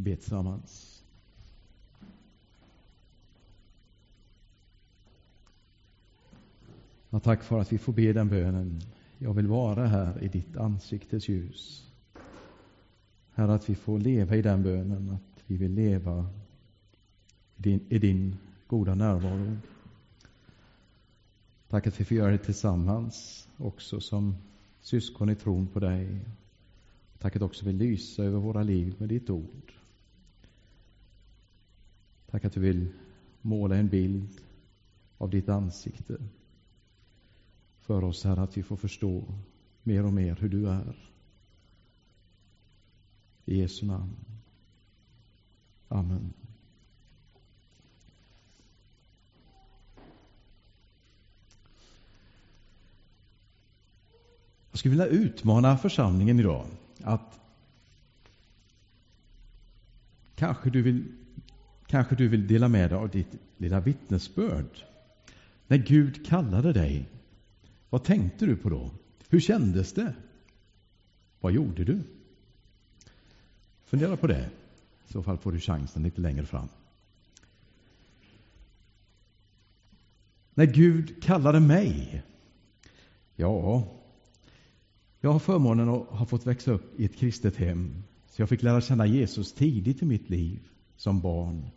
Vi ber tillsammans. Ja, tack för att vi får be den bönen. Jag vill vara här i ditt ansiktes ljus. Herre, att vi får leva i den bönen, att vi vill leva i din, i din goda närvaro. Tack att vi får göra det tillsammans också som syskon i tron på dig. Tack att också vill lysa över våra liv med ditt ord. Tack att du vill måla en bild av ditt ansikte för oss, Herre, att vi får förstå mer och mer hur du är. I Jesu namn. Amen. Jag skulle vilja utmana församlingen idag att kanske du vill, kanske du vill dela med dig av ditt lilla vittnesbörd. När Gud kallade dig, vad tänkte du på då? Hur kändes det? Vad gjorde du? Fundera på det. I så fall får du chansen lite längre fram. När Gud kallade mig? Ja, jag har förmånen att ha fått växa upp i ett kristet hem. Så jag fick lära känna Jesus tidigt i mitt liv som barn.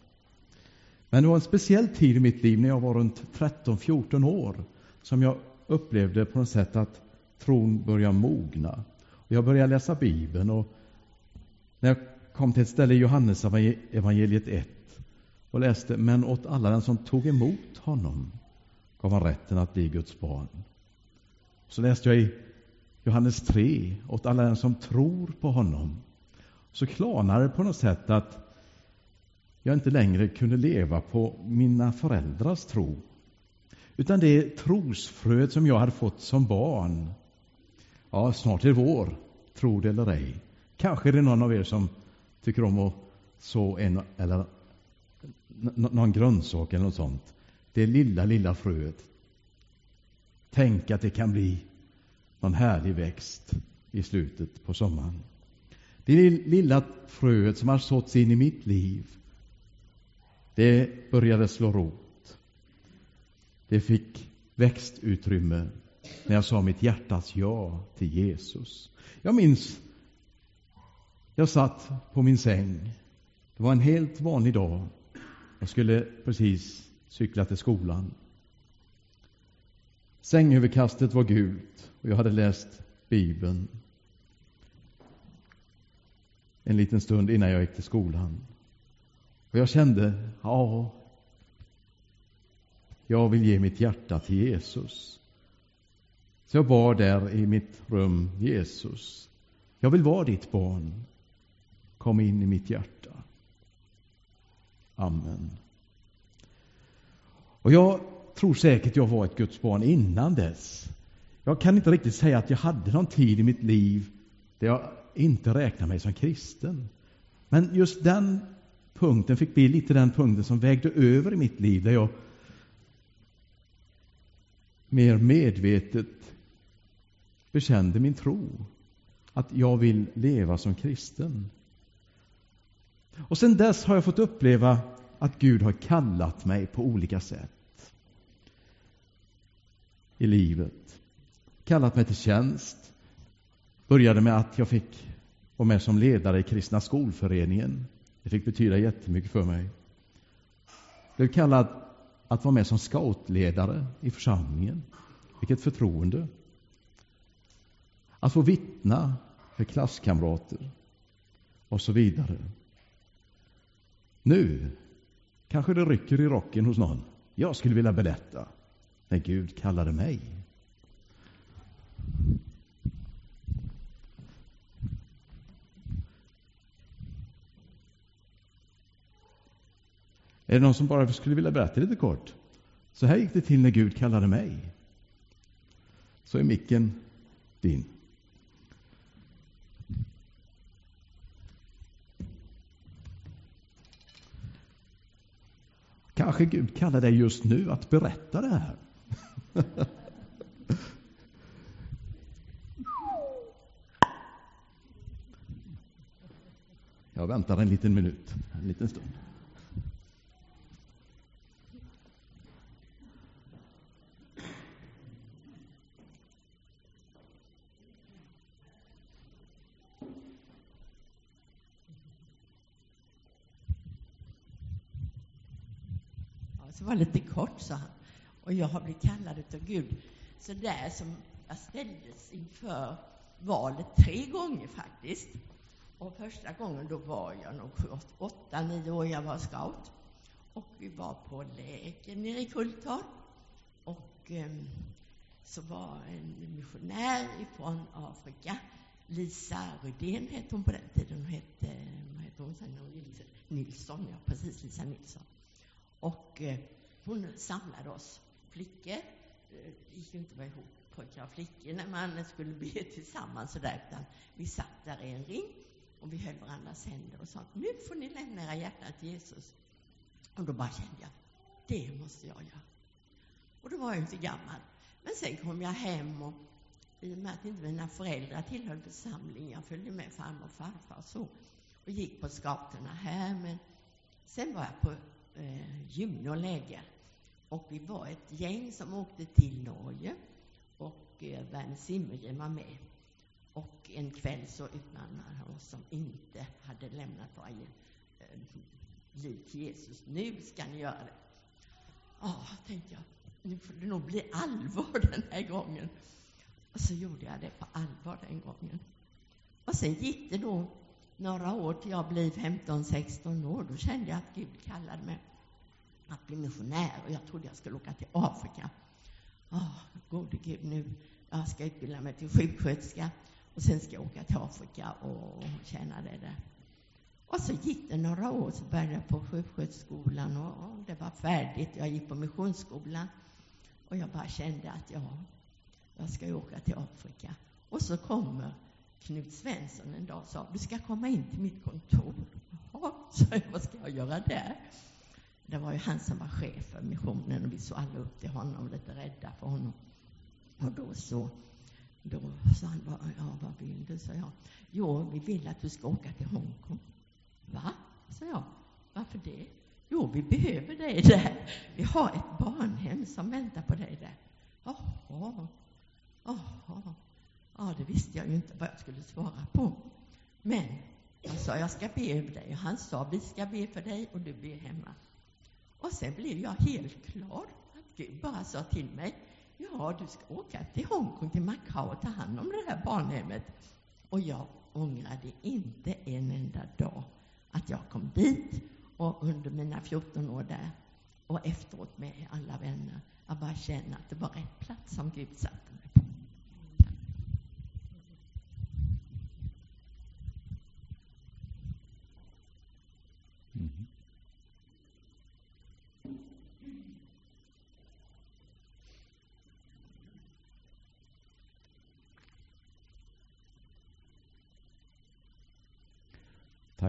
Men det var en speciell tid i mitt liv när jag var runt 13-14 år som jag upplevde på något sätt att tron började mogna. Och jag började läsa Bibeln och när jag kom till ett ställe i Johannes evangeliet 1 och läste Men åt alla den som tog emot honom gav han rätten att bli Guds barn. Så läste jag i Johannes 3 åt alla den som tror på honom. Så klarnade det på något sätt att jag inte längre kunde leva på mina föräldrars tro. Utan det trosfröet som jag hade fått som barn. Ja, snart är det vår, tro det eller ej. Kanske är det någon av er som tycker om att så en eller någon grönsak eller något sånt. Det lilla, lilla fröet. Tänk att det kan bli någon härlig växt i slutet på sommaren. Det lilla fröet som har såtts in i mitt liv, det började slå rot. Det fick växtutrymme när jag sa mitt hjärtas ja till Jesus. Jag minns, jag satt på min säng. Det var en helt vanlig dag. Jag skulle precis cykla till skolan. Sängöverkastet var gult och jag hade läst Bibeln en liten stund innan jag gick till skolan. Och jag kände, ja, jag vill ge mitt hjärta till Jesus. Så jag bad där i mitt rum, Jesus, jag vill vara ditt barn. Kom in i mitt hjärta. Amen. Och jag tror säkert jag var ett Guds barn innan dess. Jag kan inte riktigt säga att jag hade någon tid i mitt liv där jag inte räknade mig som kristen. Men just den punkten fick bli lite den punkten som vägde över i mitt liv, där jag mer medvetet bekände min tro. Att jag vill leva som kristen. Och sen dess har jag fått uppleva att Gud har kallat mig på olika sätt i livet. Kallat mig till tjänst. Började med att jag fick vara med som ledare i Kristna skolföreningen. Det fick betyda jättemycket för mig. Jag Blev kallad att vara med som scoutledare i församlingen. Vilket förtroende. Att få vittna för klasskamrater och så vidare. Nu kanske det rycker i rocken hos någon. Jag skulle vilja berätta när Gud kallade mig. Är det någon som bara skulle vilja berätta lite kort? Så här gick det till när Gud kallade mig. Så är micken din. Kanske Gud kallar dig just nu att berätta det här. Jag väntar en liten minut, en liten stund. Det var lite kort, sa han. Och jag har blivit kallad av Gud. Så där som jag ställdes inför valet tre gånger faktiskt. Och första gången då var jag nog åtta, nio år, jag var scout. Och vi var på läger nere i Kultorp. Och eh, så var en missionär ifrån Afrika, Lisa Rydén hette hon på den tiden. Hon hette, vad hette hon sen? Nilsson, ja precis, Lisa Nilsson. Och eh, hon samlade oss flickor. Det gick ju inte att vara ihop pojkar och flickor när man skulle be tillsammans sådär, utan vi satt där i en ring och vi höll varandras händer och sa att nu får ni lämna era hjärtan till Jesus. Och då bara kände jag, det måste jag göra. Och då var jag inte gammal. Men sen kom jag hem och i och med att inte mina föräldrar tillhörde församlingen, jag följde med farmor och farfar och så, och gick på skatorna här, men sen var jag på eh, gymnoläger. Och vi var ett gäng som åkte till Norge och eh, Werner Zimmergren var med. Och en kväll så utmanade han oss som inte hade lämnat varje eh, liv till Jesus. Nu ska ni göra det. Ja, tänkte jag, nu får det nog bli allvar den här gången. Och så gjorde jag det på allvar den gången. Och sen gick det då några år till jag blev 15-16 år. Då kände jag att Gud kallade mig att bli missionär och jag trodde jag skulle åka till Afrika. Oh, gode Gud, nu jag ska utbilda mig till sjuksköterska och sen ska jag åka till Afrika och tjäna det där. Och så gick det några år, så började jag på sjuksköterskeskolan och det var färdigt. Jag gick på missionsskolan och jag bara kände att ja, jag ska ju åka till Afrika. Och så kommer Knut Svensson en dag sa, du ska komma in till mitt kontor. Jaha, så jag, vad ska jag göra där? Det var ju han som var chef för missionen och vi såg alla upp till honom, lite rädda för honom. Och då så, då sa han, ja, vad vill du? sa jag. Jo, vi vill att du ska åka till Hongkong. Va? sa jag. Varför det? Jo, vi behöver dig där. Vi har ett barnhem som väntar på dig där. Jaha, jaha. Ja, det visste jag ju inte vad jag skulle svara på. Men jag sa, jag ska be över dig. Och han sa, vi ska be för dig och du ber hemma. Och sen blev jag helt klar att Gud bara sa till mig, ja, du ska åka till Hongkong, till Macao och ta hand om det här barnhemmet. Och jag ångrade inte en enda dag att jag kom dit och under mina 14 år där och efteråt med alla vänner. Jag bara känner att det var rätt plats som Gud satte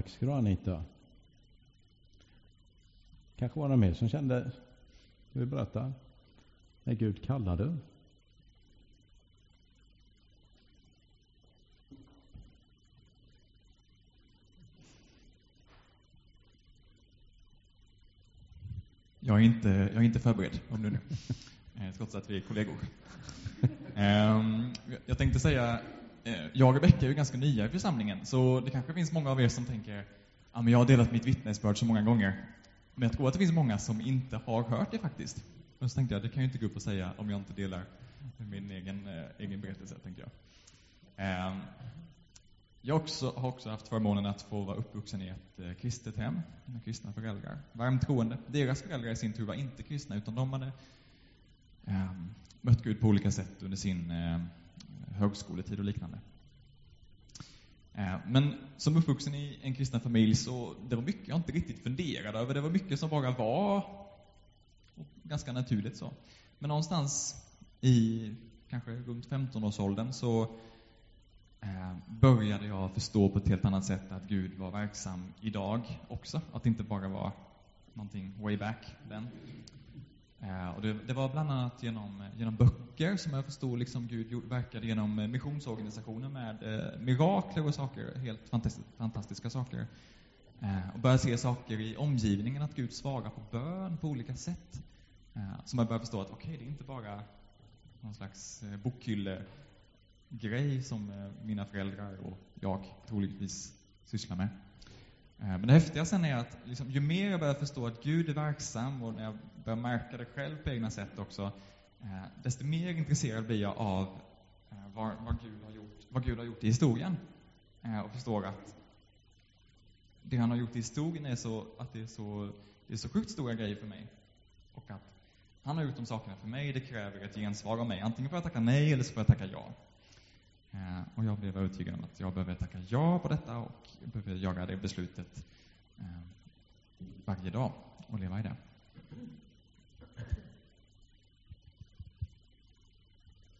Tack ska du ha Anita. Kanske var det mer som kände, ska vi berätta, när Gud kallade? Jag är inte, jag är inte förberedd, om du nu. Eh, trots att vi är kollegor. Ehm, jag tänkte säga, Eh, jag och Becka är ju ganska nya i församlingen, så det kanske finns många av er som tänker, ja men jag har delat mitt vittnesbörd så många gånger. Men jag tror att det finns många som inte har hört det faktiskt. Och så tänkte jag, det kan jag inte gå upp och säga om jag inte delar min egen, eh, egen berättelse, tänkte jag. Ehm, jag också, har också haft förmånen att få vara uppvuxen i ett eh, kristet hem med kristna föräldrar. Varmt troende. Deras föräldrar i sin tur var inte kristna, utan de hade eh, mött Gud på olika sätt under sin ehm, högskoletid och liknande. Eh, men som uppvuxen i en kristen familj så det var mycket jag inte riktigt funderade över. Det var mycket som bara var ganska naturligt så. Men någonstans i kanske runt 15-årsåldern så eh, började jag förstå på ett helt annat sätt att Gud var verksam idag också. Att det inte bara var någonting way back then. Eh, och det, det, var bland annat genom, eh, genom böcker som jag förstod liksom Gud verkade genom eh, missionsorganisationer med eh, mirakler och saker, helt fantastiska, fantastiska saker. Eh, och började se saker i omgivningen, att Gud svarar på bön på olika sätt. Eh, så man började förstå att okej, okay, det är inte bara någon slags eh, bokhyllegrej som mina föräldrar och jag troligtvis sysslar med. Eh, men det häftiga sen är att liksom, ju mer jag börjar förstå att Gud är verksam och när jag börjar märka det själv på egna sätt också, eh, desto mer intresserad blir jag av eh, vad, vad, Gud, har gjort, vad Gud har gjort i historien. Och förstår att det han har gjort i historien är så, att det är så, det är så sjukt stora grejer för mig. Och att han har gjort de sakerna för mig, det kräver ett gensvar av mig. Antingen får jag tacka nej eller så får jag tacka ja. Eh, och jag blev övertygad om att jag behöver tacka ja på detta och behöver jaga det beslutet eh, varje dag och leva i det.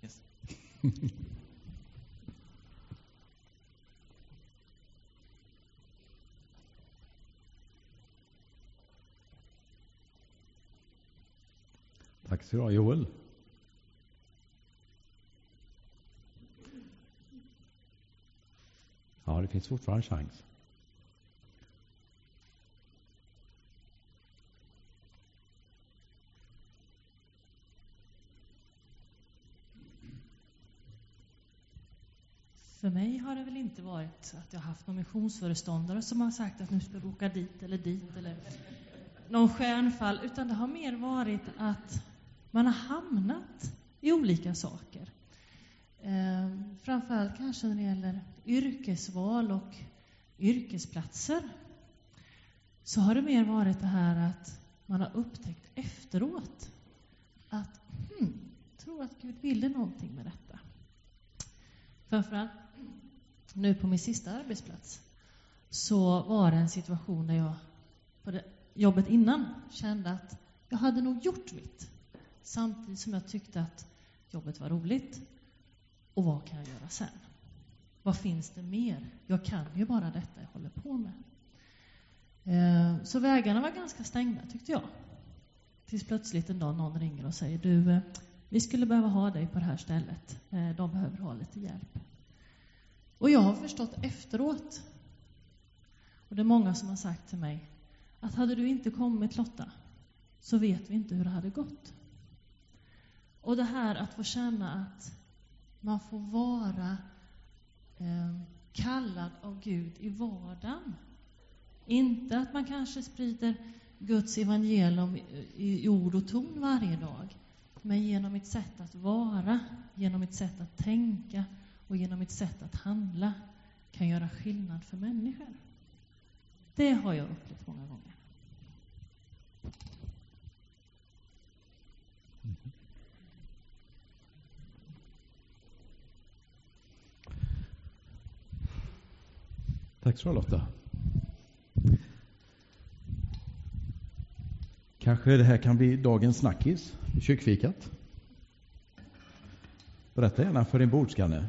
Yes. Tack så du ha, Joel. Det finns fortfarande chans. För mig har det väl inte varit att jag haft någon missionsföreståndare som har sagt att nu ska du åka dit eller dit eller någon stjärnfall, utan det har mer varit att man har hamnat i olika saker. Eh, framförallt kanske när det gäller yrkesval och yrkesplatser så har det mer varit det här att man har upptäckt efteråt att hmm, tror att Gud ville någonting med detta. Framförallt nu på min sista arbetsplats så var det en situation där jag på det jobbet innan kände att jag hade nog gjort mitt. Samtidigt som jag tyckte att jobbet var roligt. Och vad kan jag göra sen? Vad finns det mer? Jag kan ju bara detta jag håller på med. Eh, så vägarna var ganska stängda, tyckte jag. Tills plötsligt en dag någon ringer och säger du, eh, vi skulle behöva ha dig på det här stället. Eh, de behöver ha lite hjälp. Och jag har förstått efteråt, och det är många som har sagt till mig, att hade du inte kommit Lotta, så vet vi inte hur det hade gått. Och det här att få känna att man får vara eh, kallad av Gud i vardagen. Inte att man kanske sprider Guds evangelium i ord och ton varje dag, men genom mitt sätt att vara, genom mitt sätt att tänka och genom mitt sätt att handla kan göra skillnad för människor. Det har jag upplevt många gånger. Tack så Lotta. Kanske det här kan bli dagens snackis i kyrkfikat. Berätta gärna för din bordsgranne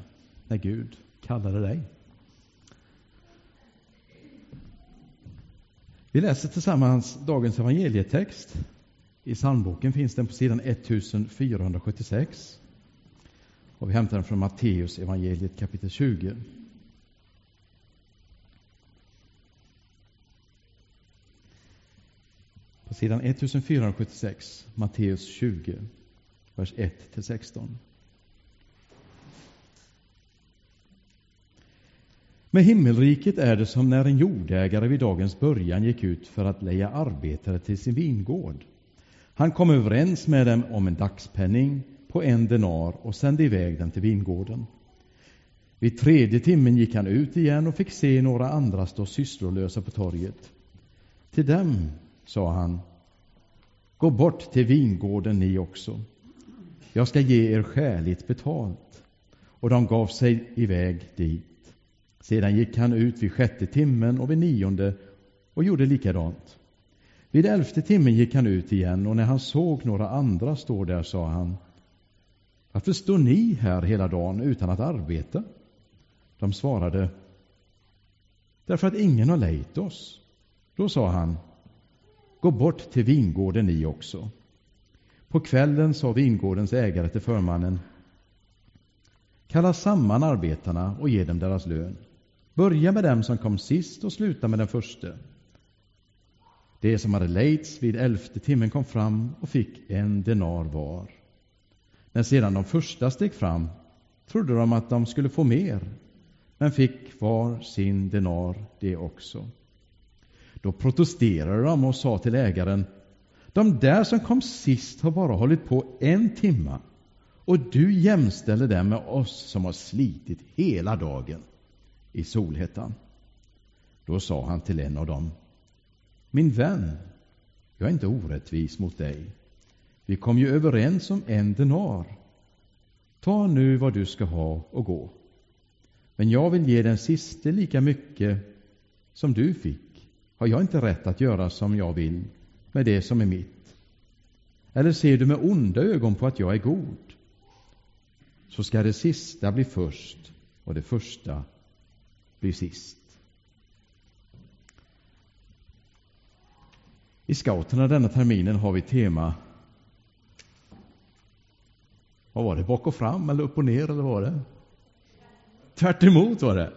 när Gud kallade dig. Vi läser tillsammans dagens evangelietext. I psalmboken finns den på sidan 1476. Och vi hämtar den från Matteus evangeliet kapitel 20. Sidan 1476, Matteus 20, vers 1-16. Med himmelriket är det som när en jordägare vid dagens början gick ut för att leja arbetare till sin vingård. Han kom överens med dem om en dagspenning på en denar och sände iväg den till vingården. Vid tredje timmen gick han ut igen och fick se några andra stå sysslolösa på torget. Till dem sa han, gå bort till vingården ni också. Jag ska ge er skäligt betalt. Och de gav sig iväg dit. Sedan gick han ut vid sjätte timmen och vid nionde och gjorde likadant. Vid elfte timmen gick han ut igen och när han såg några andra stå där sa han Varför står ni här hela dagen utan att arbeta? De svarade Därför att ingen har lejt oss. Då sa han Gå bort till vingården ni också. På kvällen sa vingårdens ägare till förmannen Kalla samman arbetarna och ge dem deras lön. Börja med dem som kom sist och sluta med den förste. De som hade lejts vid elfte timmen kom fram och fick en denar var. När sedan de första steg fram trodde de att de skulle få mer, men fick var sin denar det också. Då protesterade de och sa till ägaren, de där som kom sist har bara hållit på en timma och du jämställer dem med oss som har slitit hela dagen i solhettan. Då sa han till en av dem, min vän, jag är inte orättvis mot dig. Vi kom ju överens om en denar. Ta nu vad du ska ha och gå. Men jag vill ge den siste lika mycket som du fick. Har jag inte rätt att göra som jag vill med det som är mitt? Eller ser du med onda ögon på att jag är god? Så ska det sista bli först och det första bli sist. I scouterna denna terminen har vi tema vad var det, bak och fram eller upp och ner eller vad var det? Tvärt emot var det.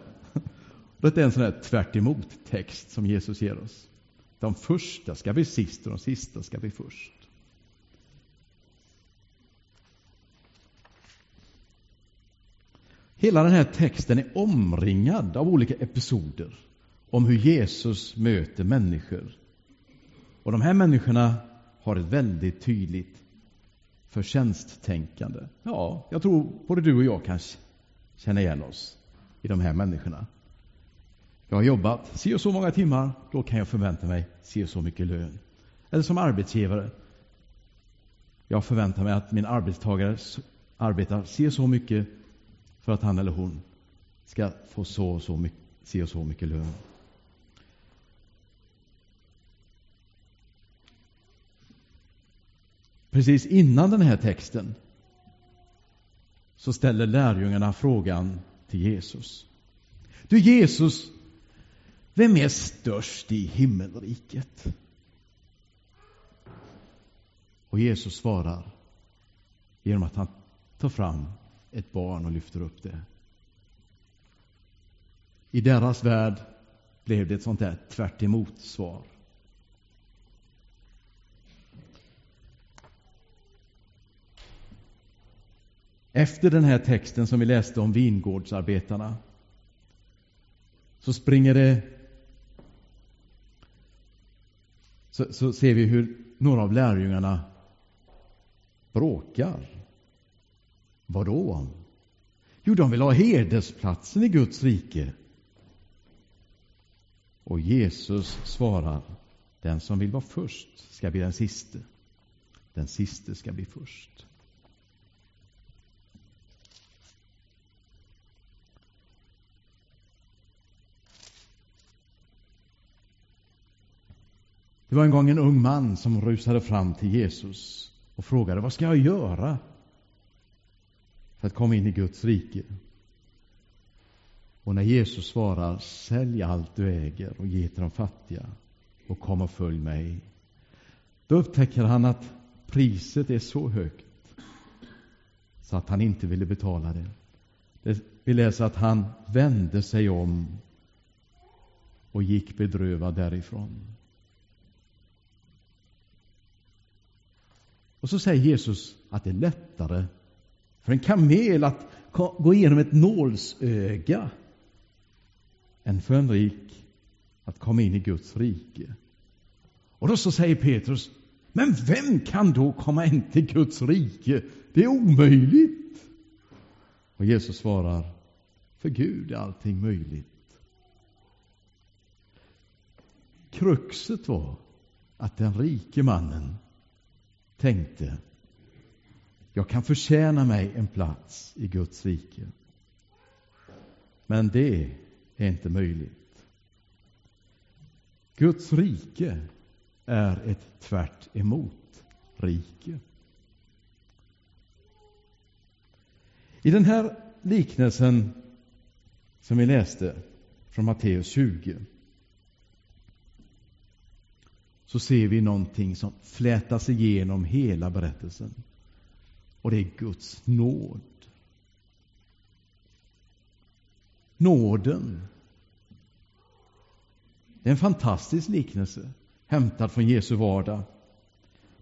Det är en sån här tvärt emot text som Jesus ger oss. De första ska bli sist och de sista ska bli först. Hela den här texten är omringad av olika episoder om hur Jesus möter människor. Och de här människorna har ett väldigt tydligt förtjänsttänkande. Ja, jag tror både du och jag kan känna igen oss i de här människorna. Jag har jobbat si och så många timmar, då kan jag förvänta mig si och så mycket lön. Eller som arbetsgivare. Jag förväntar mig att min arbetstagare arbetar si och så mycket för att han eller hon ska få så och så mycket, si och så mycket lön. Precis innan den här texten så ställer lärjungarna frågan till Jesus. Du Jesus, vem är störst i himmelriket? Och Jesus svarar genom att han tar fram ett barn och lyfter upp det. I deras värld blev det ett sånt där tvärt svar. Efter den här texten som vi läste om vingårdsarbetarna så springer det så, så ser vi hur några av lärjungarna bråkar. Vad då? Jo, de vill ha hedersplatsen i Guds rike. Och Jesus svarar, den som vill vara först ska bli den siste. Den siste ska bli först. Det var en gång en ung man som rusade fram till Jesus och frågade vad ska jag göra för att komma in i Guds rike? Och när Jesus svarar sälj allt du äger och ge till de fattiga och kom och följ mig. Då upptäcker han att priset är så högt så att han inte ville betala det. Vi läser att han vände sig om och gick bedrövad därifrån. Och så säger Jesus att det är lättare för en kamel att gå igenom ett nålsöga än för en rik att komma in i Guds rike. Och då så säger Petrus, men vem kan då komma in till Guds rike? Det är omöjligt. Och Jesus svarar, för Gud är allting möjligt. Kruxet var att den rike mannen tänkte jag kan förtjäna mig en plats i Guds rike. Men det är inte möjligt. Guds rike är ett tvärt emot rike. I den här liknelsen som vi läste från Matteus 20 så ser vi någonting som flätas igenom hela berättelsen. Och det är Guds nåd. Nåden. Det är en fantastisk liknelse. hämtad från Jesu vardag.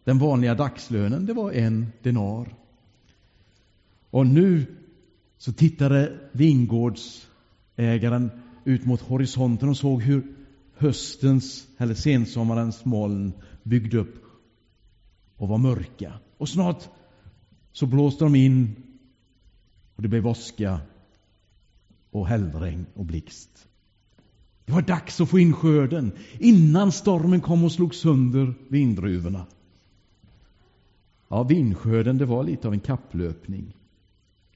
Den vanliga dagslönen, det var en denar. Och nu så tittade vingårdsägaren ut mot horisonten och såg hur höstens eller sensommarens moln byggde upp och var mörka. Och snart så blåste de in och det blev åska och hällregn och blixt. Det var dags att få in skörden innan stormen kom och slog sönder vindruvorna. Ja, vinskörden det var lite av en kapplöpning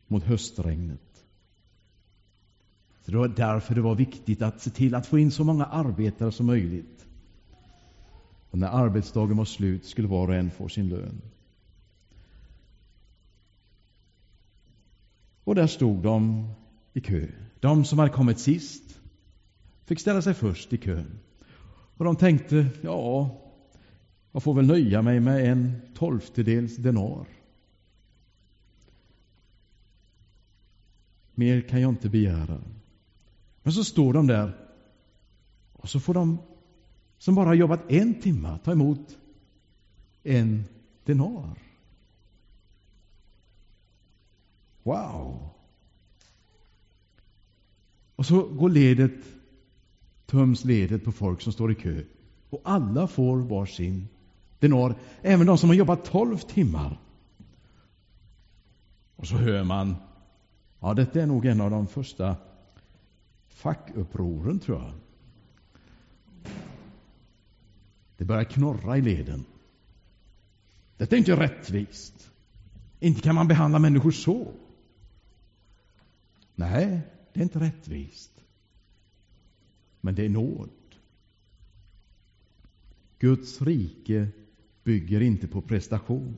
mot höstregnet. Så det var därför det var viktigt att se till att få in så många arbetare som möjligt. Och när arbetsdagen var slut skulle var och en få sin lön. Och där stod de i kö. De som hade kommit sist fick ställa sig först i kön. Och de tänkte, ja, jag får väl nöja mig med en tolftedels denar. Mer kan jag inte begära. Men så står de där och så får de som bara har jobbat en timme ta emot en denar. Wow! Och så går ledet, töms ledet på folk som står i kö. Och alla får var sin denar, även de som har jobbat tolv timmar. Och så hör man, ja detta är nog en av de första fackupproren tror jag. Det börjar knorra i leden. Detta är inte rättvist. Inte kan man behandla människor så. Nej, det är inte rättvist. Men det är nåd. Guds rike bygger inte på prestation,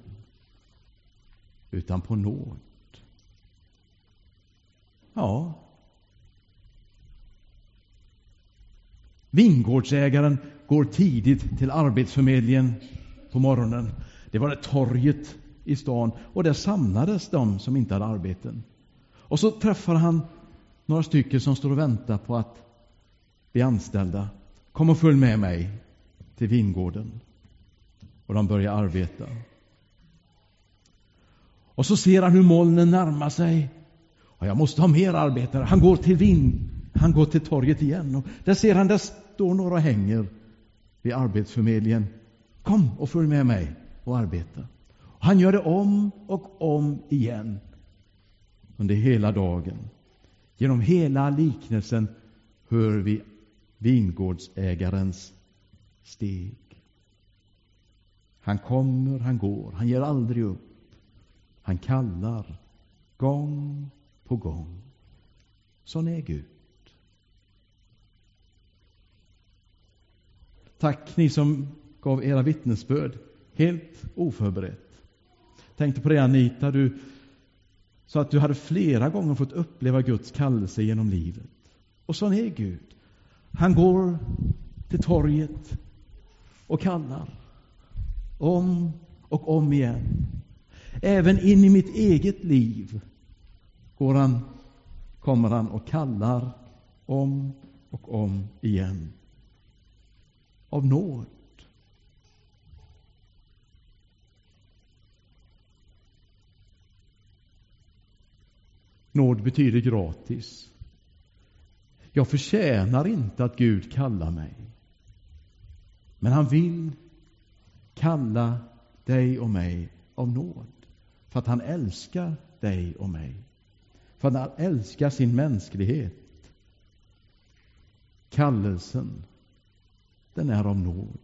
utan på nåd. Ja. Vingårdsägaren går tidigt till arbetsförmedlingen på morgonen. Det var det torget i stan och där samlades de som inte hade arbeten. Och så träffar han några stycken som står och väntar på att bli anställda. Kom och följ med mig till vingården. Och de börjar arbeta. Och så ser han hur molnen närmar sig. Och jag måste ha mer arbetare. Han går till vin, han går till torget igen. Och där ser han, där står några och hänger vid arbetsförmedlingen. Kom och följ med mig och arbeta. Han gör det om och om igen under hela dagen. Genom hela liknelsen hör vi vingårdsägarens steg. Han kommer, han går, han ger aldrig upp. Han kallar gång på gång. Sån är Gud. Tack ni som gav era vittnesbörd helt oförberett. Tänkte på det Anita, du så att du hade flera gånger fått uppleva Guds kallelse genom livet. Och sån är Gud. Han går till torget och kallar. Om och om igen. Även in i mitt eget liv går han, kommer han och kallar om och om igen. Av nåd. Nåd betyder gratis. Jag förtjänar inte att Gud kallar mig. Men han vill kalla dig och mig av nåd. För att han älskar dig och mig. För att han älskar sin mänsklighet. Kallelsen, den är av nåd.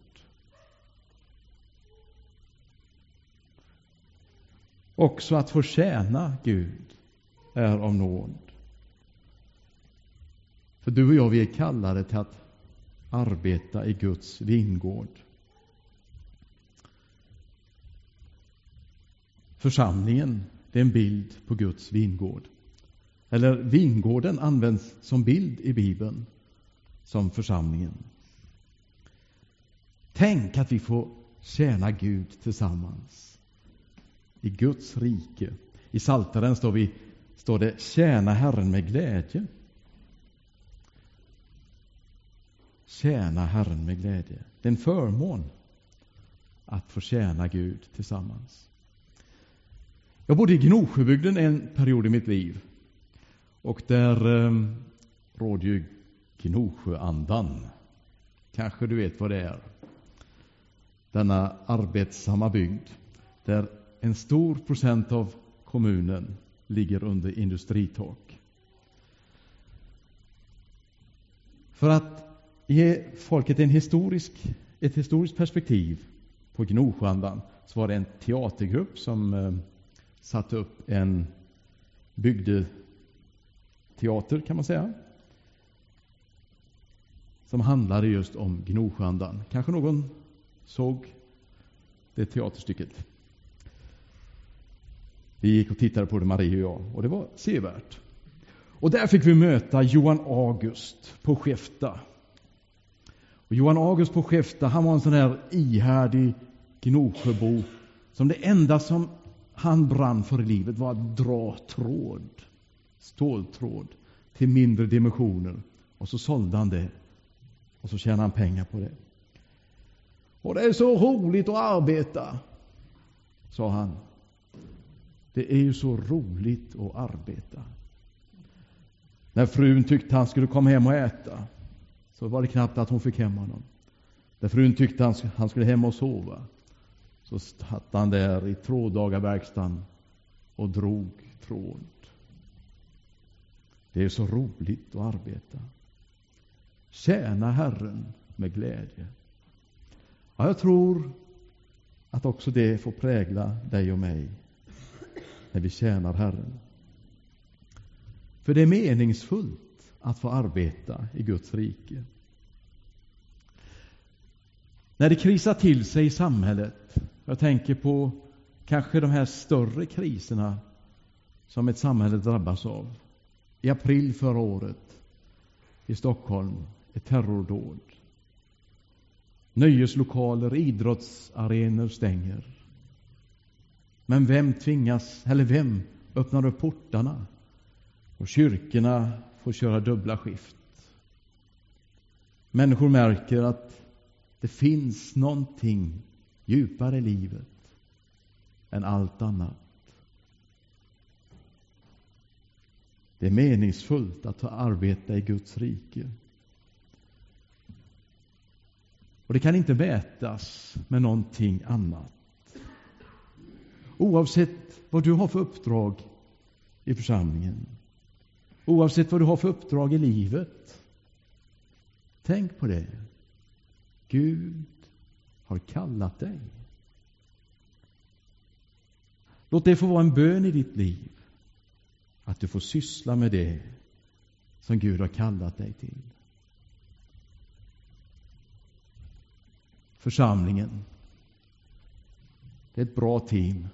Också att få tjäna Gud är av nåd. För du och jag, vi är kallade till att arbeta i Guds vingård. Församlingen, det är en bild på Guds vingård. Eller vingården används som bild i Bibeln, som församlingen. Tänk att vi får tjäna Gud tillsammans i Guds rike. I Saltaren står vi står det tjäna Herren med glädje. tjäna Herren med glädje. Det är en förmån att få tjäna Gud tillsammans. Jag bodde i Gnosjöbygden en period i mitt liv. Och där eh, råder ju Gnosjöandan. Kanske du vet vad det är? Denna arbetsamma bygd där en stor procent av kommunen ligger under industritak. För att ge folket en historisk, ett historiskt perspektiv på Gnosjöandan så var det en teatergrupp som eh, satte upp en bygdeteater kan man säga. Som handlade just om Gnosjöandan. Kanske någon såg det teaterstycket. Vi gick och tittade på det, Marie och jag, och det var sevärt. Och där fick vi möta Johan August på Skefta. Och Johan August på Skefta, han var en sån där ihärdig Gnosjöbo som det enda som han brann för i livet var att dra tråd, ståltråd, till mindre dimensioner. Och så sålde han det. Och så tjänade han pengar på det. Och det är så roligt att arbeta, sa han. Det är ju så roligt att arbeta. När frun tyckte han skulle komma hem och äta, så var det knappt att hon fick hem honom. När frun tyckte han skulle hem och sova, så satt han där i tråddagarverkstan och drog tråd. Det är så roligt att arbeta. Tjäna Herren med glädje. Ja, jag tror att också det får prägla dig och mig när vi tjänar Herren. För det är meningsfullt att få arbeta i Guds rike. När det krisar till sig i samhället, jag tänker på kanske de här större kriserna som ett samhälle drabbas av. I april förra året i Stockholm, ett terrordåd. Nöjeslokaler, idrottsarenor stänger. Men vem tvingas, eller vem öppnar upp portarna? Och kyrkorna får köra dubbla skift. Människor märker att det finns någonting djupare i livet än allt annat. Det är meningsfullt att arbeta i Guds rike. Och det kan inte mätas med någonting annat. Oavsett vad du har för uppdrag i församlingen, oavsett vad du har för uppdrag i livet, tänk på det. Gud har kallat dig. Låt det få vara en bön i ditt liv, att du får syssla med det som Gud har kallat dig till. Församlingen. Det är ett bra team.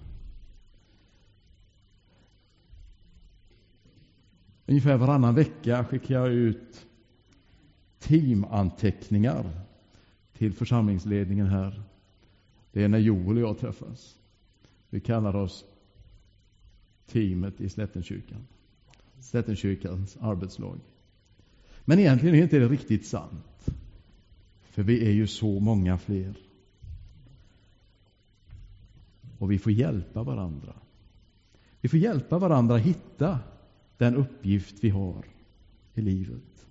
Ungefär varannan vecka skickar jag ut teamanteckningar till församlingsledningen här. Det är när Joel och jag träffas. Vi kallar oss teamet i Slättenkyrkan. Slättenkyrkans arbetslag. Men egentligen är det inte riktigt sant. För vi är ju så många fler. Och vi får hjälpa varandra. Vi får hjälpa varandra hitta den uppgift vi har i livet.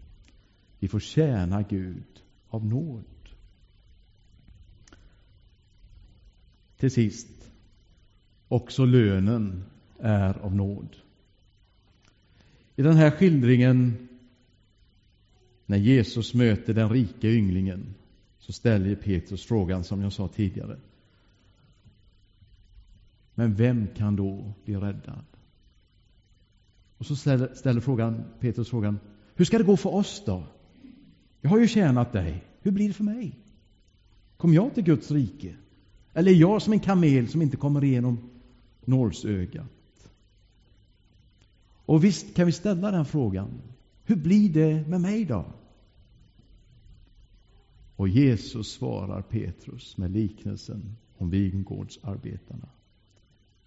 Vi får tjäna Gud av nåd. Till sist, också lönen är av nåd. I den här skildringen, när Jesus möter den rika ynglingen, så ställer Petrus frågan som jag sa tidigare. Men vem kan då bli räddad? Och så ställer, ställer frågan, Petrus frågan, hur ska det gå för oss då? Jag har ju tjänat dig. Hur blir det för mig? Kommer jag till Guds rike? Eller är jag som en kamel som inte kommer igenom nålsögat? Och visst kan vi ställa den frågan. Hur blir det med mig då? Och Jesus svarar Petrus med liknelsen om vingårdsarbetarna.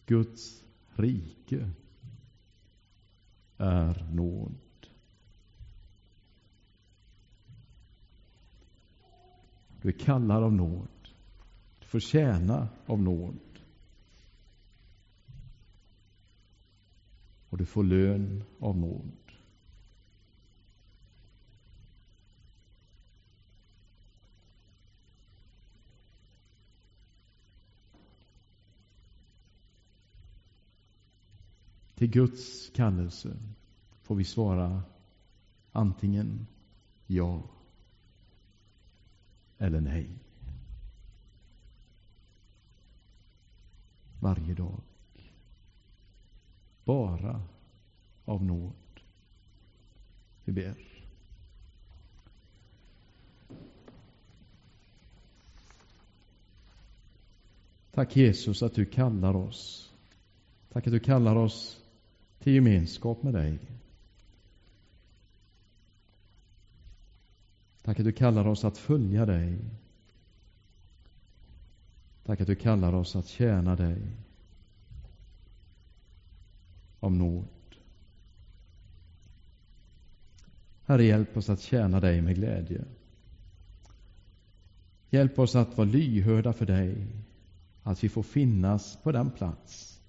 Guds rike är nåd. Du är kallad av nåd. Du får tjäna av nåd. Och du får lön av nåd. Till Guds kallelse får vi svara antingen ja eller nej. Varje dag. Bara av nåd. Vi ber. Tack Jesus att du kallar oss. Tack att du kallar oss till gemenskap med dig. Tack att du kallar oss att följa dig. Tack att du kallar oss att tjäna dig. Av nåd. Herre, hjälp oss att tjäna dig med glädje. Hjälp oss att vara lyhörda för dig. Att vi får finnas på den plats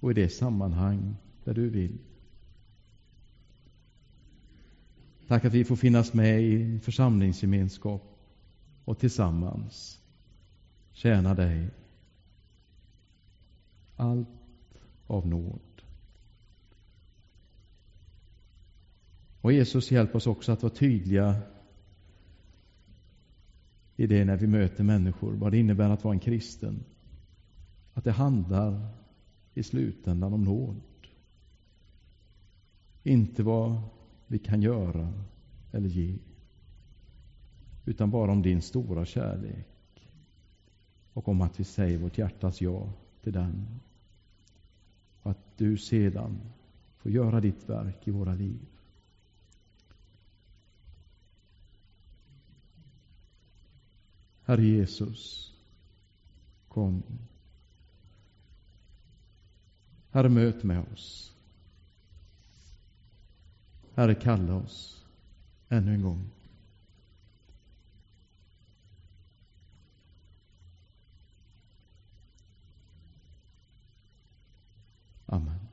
och i det sammanhang där du vill. Tack att vi får finnas med i församlingsgemenskap och tillsammans tjäna dig. Allt av nåd. Och Jesus, hjälp oss också att vara tydliga i det när vi möter människor, vad det innebär att vara en kristen. Att det handlar i slutändan om nåd. Inte vad vi kan göra eller ge. Utan bara om din stora kärlek. Och om att vi säger vårt hjärtas ja till den. Och att du sedan får göra ditt verk i våra liv. Herre Jesus, kom. Herre, möt med oss. Herre, kalla oss ännu en gång. Amen.